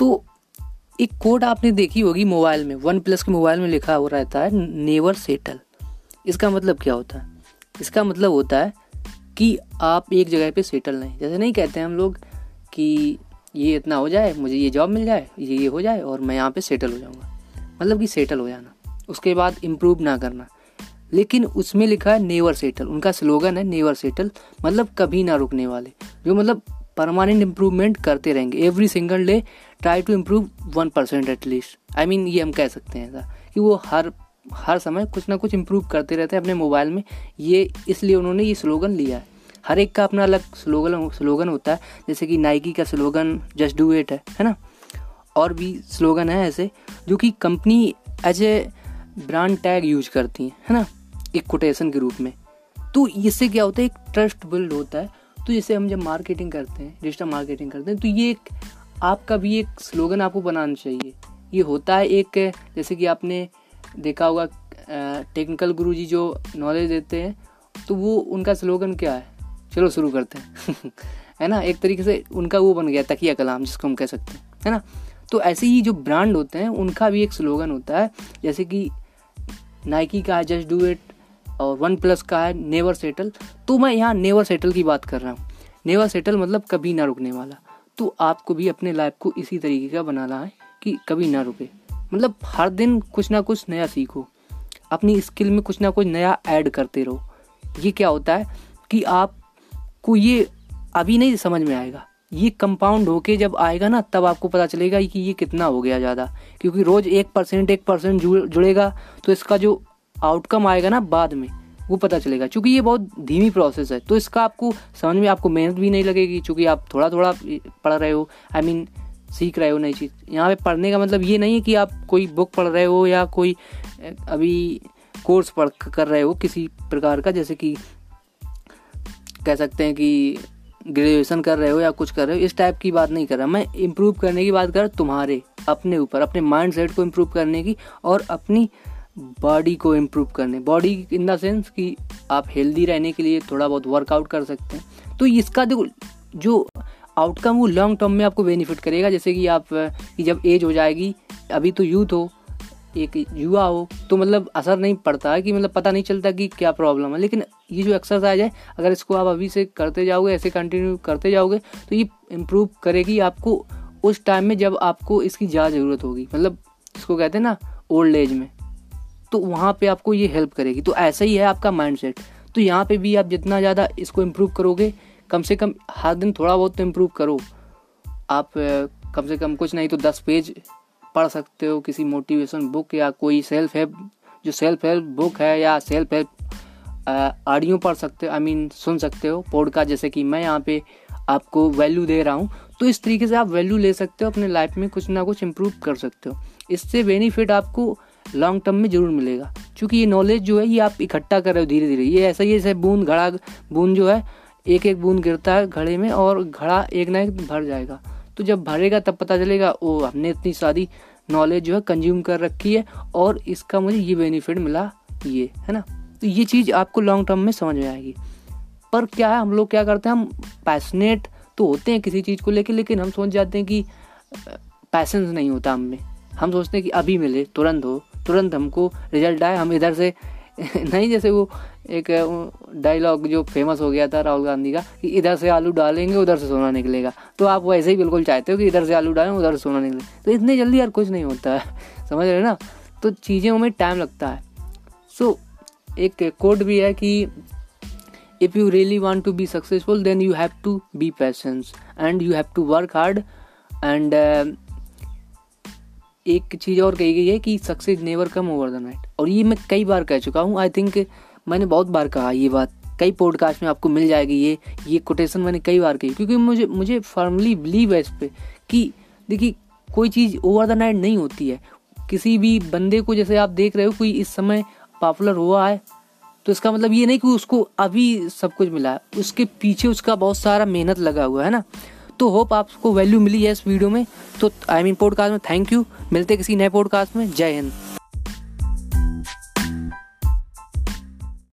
तो एक कोड आपने देखी होगी मोबाइल में वन प्लस के मोबाइल में लिखा हो रहता है नेवर सेटल इसका मतलब क्या होता है? इसका मतलब होता है कि आप एक जगह पे सेटल नहीं। जैसे नहीं कहते हैं हम लोग कि ये इतना हो जाए, मुझे ये जॉब मिल जाए, ये ये हो जाए और मैं यहाँ पे सेटल हो जाऊँगा। मतलब कि सेटल हो जाना। उसके बाद इम्प्रूव ना करना। लेकिन उसमें लिखा है नेवर सेटल उनका स्लोगन है नेवर सेटल मतलब कभी ना रुकने वाले। जो मतलब परमानेंट इम्प्रूवमेंट करते रहेंगे। Every single day try to improve one percent at least I mean ये हम कह सकते हैं ऐसा कि वो हर हर समय कुछ ना कुछ इम्प्रूव करते रहते हैं अपने मोबाइल में। ये इसलिए उन्होंने ये स्लोगन लिया है। हर एक का अपना अलग स्लोगन स्लोगन होता है। जैसे कि नाइकी का स्लोगन जस्ट डू इट है है ना? और भी स्लोगन है ऐसे जो कि company as a brand tag use करती है है ना? एक कोटेशन के रूप में। तो इससे क्या होता है? एक ट्रस्ट बिल्ड होता है। तो जैसे हम जब मार्केटिंग करते हैं डिजिटल मार्केटिंग करते हैं तो ये एक, आपका भी एक स्लोगन आपको बनाना चाहिए। ये होता है एक, जैसे कि आपने देखा होगा टेक्निकल गुरु जी जो नॉलेज देते हैं तो वो उनका स्लोगन क्या है? चलो शुरू करते हैं। है ना? एक तरीके से उनका वो बन गया, तकिया कलाम, जिसको हम कह सकते हैं। है ना? तो ऐसे ही जो ब्रांड होते हैं, उनका भी एक स्लोगन होता है, जैसे कि नाइकी का जस्ट डू इट और वन प्लस का है, नेवर सेटल। तो मैं यहाँ नेवर सेटल की बात कर रहा हूँ। नेवर सेटल मतलब कभी ना रुकने वाला। तो आपको भी अपने लाइफ को इसी तरीके का बनाना है कि कभी ना रुके। मतलब हर दिन कुछ ना कुछ नया सीखो। अपनी स्किल में कुछ ना कुछ नया ऐड करते रहो। ये क्या होता है कि आपको ये अभी नहीं समझ में आएगा। ये कंपाउंड होके जब आएगा ना, तब आपको पता चलेगा कि ये कितना हो गया ज़्यादा। क्योंकि रोज़ एक परसेंट एक परसेंट जुड़ेगा। तो इसका जो आउटकम आएगा ना बाद में वो पता चलेगा। क्योंकि ये बहुत धीमी प्रोसेस है तो इसका आपको समझ में आपको मेहनत भी नहीं लगेगी क्योंकि आप थोड़ा थोड़ा पढ़ रहे हो आई I मीन mean, सीख रहे हो नई चीज़। यहाँ पे पढ़ने का मतलब ये नहीं है कि आप कोई बुक पढ़ रहे हो या कोई अभी कोर्स पढ़ कर रहे हो किसी प्रकार का जैसे कि कह सकते हैं कि ग्रेजुएशन कर रहे हो या कुछ कर रहे हो इस टाइप की बात नहीं कर रहा। मैं इम्प्रूव करने की बात कर तुम्हारे अपने ऊपर अपने माइंड सेट को इम्प्रूव करने की और अपनी बॉडी को इम्प्रूव करने। बॉडी इन द सेंस कि आप हेल्दी रहने के लिए थोड़ा बहुत वर्कआउट कर सकते हैं। तो इसका देखो, जो आउटकम वो लॉन्ग टर्म में आपको बेनिफिट करेगा, जैसे कि आप, कि जब एज हो जाएगी, अभी तो यूथ हो, एक युवा हो तो मतलब असर नहीं पड़ता है कि मतलब पता नहीं चलता कि क्या प्रॉब्लम है। लेकिन ये जो एक्सरसाइज है, अगर इसको आप अभी से करते जाओगे, ऐसे कंटिन्यू करते जाओगे तो ये इम्प्रूव करेगी आपको उस टाइम में जब आपको इसकी ज़्यादा ज़रूरत होगी। मतलब इसको कहते हैं ना ओल्ड एज में। तो वहाँ पे आपको ये हेल्प करेगी। तो ऐसा ही है आपका माइंड सेट तो यहाँ पे भी आप जितना ज़्यादा इसको इम्प्रूव करोगे, कम से कम हर दिन थोड़ा बहुत तो इम्प्रूव करो। आप कम से कम कुछ नहीं तो दस पेज पढ़ सकते हो, किसी मोटिवेशन बुक या कोई सेल्फ हेल्प जो सेल्फ हेल्प बुक है या सेल्फ हेल्प ऑडियो पढ़ सकते हो आई मीन सुन सकते हो। पॉडकास्ट जैसे कि मैं यहाँ पे आपको वैल्यू दे रहा हूँ। तो इस तरीके से आप वैल्यू ले सकते हो, अपने लाइफ में कुछ ना कुछ इम्प्रूव कर सकते हो। इससे बेनिफिट आपको लॉन्ग टर्म में ज़रूर मिलेगा। क्योंकि ये नॉलेज जो है, ये आप इकट्ठा कर रहे हो धीरे धीरे ये ऐसा ही जैसे बूंद घड़ा, बूंद जो है एक एक बूंद गिरता है घड़े में और घड़ा एक ना एक भर जाएगा। तो जब भरेगा, तब पता चलेगा, ओ, हमने इतनी सारी नॉलेज जो है कंज्यूम कर रखी है और इसका मुझे ये बेनिफिट मिला ये, है ना? तो ये चीज़ आपको लॉन्ग टर्म में समझ में आएगी। पर क्या है, हम लोग क्या करते हैं, हम पैशनेट तो होते हैं किसी चीज़ को लेके, लेकिन हम सोच जाते हैं कि पैसेंस नहीं होता हम में। हम सोचते हैं कि अभी मिले, तुरंत हो। तुरंत हमको रिज़ल्ट आए हम इधर से नहीं जैसे वो एक डायलॉग जो फ़ेमस हो गया था राहुल गांधी का कि इधर से आलू डालेंगे उधर से सोना निकलेगा। तो आप वैसे ही बिल्कुल चाहते हो कि इधर से आलू डालें उधर से सोना निकले। तो इतनी जल्दी यार कुछ नहीं होता है। समझ रहे ना? तो चीज़ों में टाइम लगता है। सो so, एक कोड भी है कि if you really want to be successful then you have to be patience and you have to work hard and एक चीज़ और कही गई है कि success never come over the night और ये मैं कई बार कह चुका हूँ आई थिंक मैंने बहुत बार कहा ये बात। कई पॉडकास्ट में आपको मिल जाएगी ये ये कोटेशन मैंने कई बार कही, क्योंकि मुझे मुझे फर्मली बिलीव है इस पर कि देखिए, कोई चीज़ ओवर द नाइट नहीं होती है। किसी भी बंदे को जैसे आप देख रहे हो, कोई इस समय पॉपुलर हुआ है तो इसका मतलब ये नहीं कि उसको अभी सब कुछ मिला है। उसके पीछे उसका बहुत सारा मेहनत लगा हुआ है ना। तो होप आपको वैल्यू मिली है इस वीडियो में। तो आई मीन पॉडकास्ट में थैंक यू मिलते किसी नए पॉडकास्ट में। जय हिंद।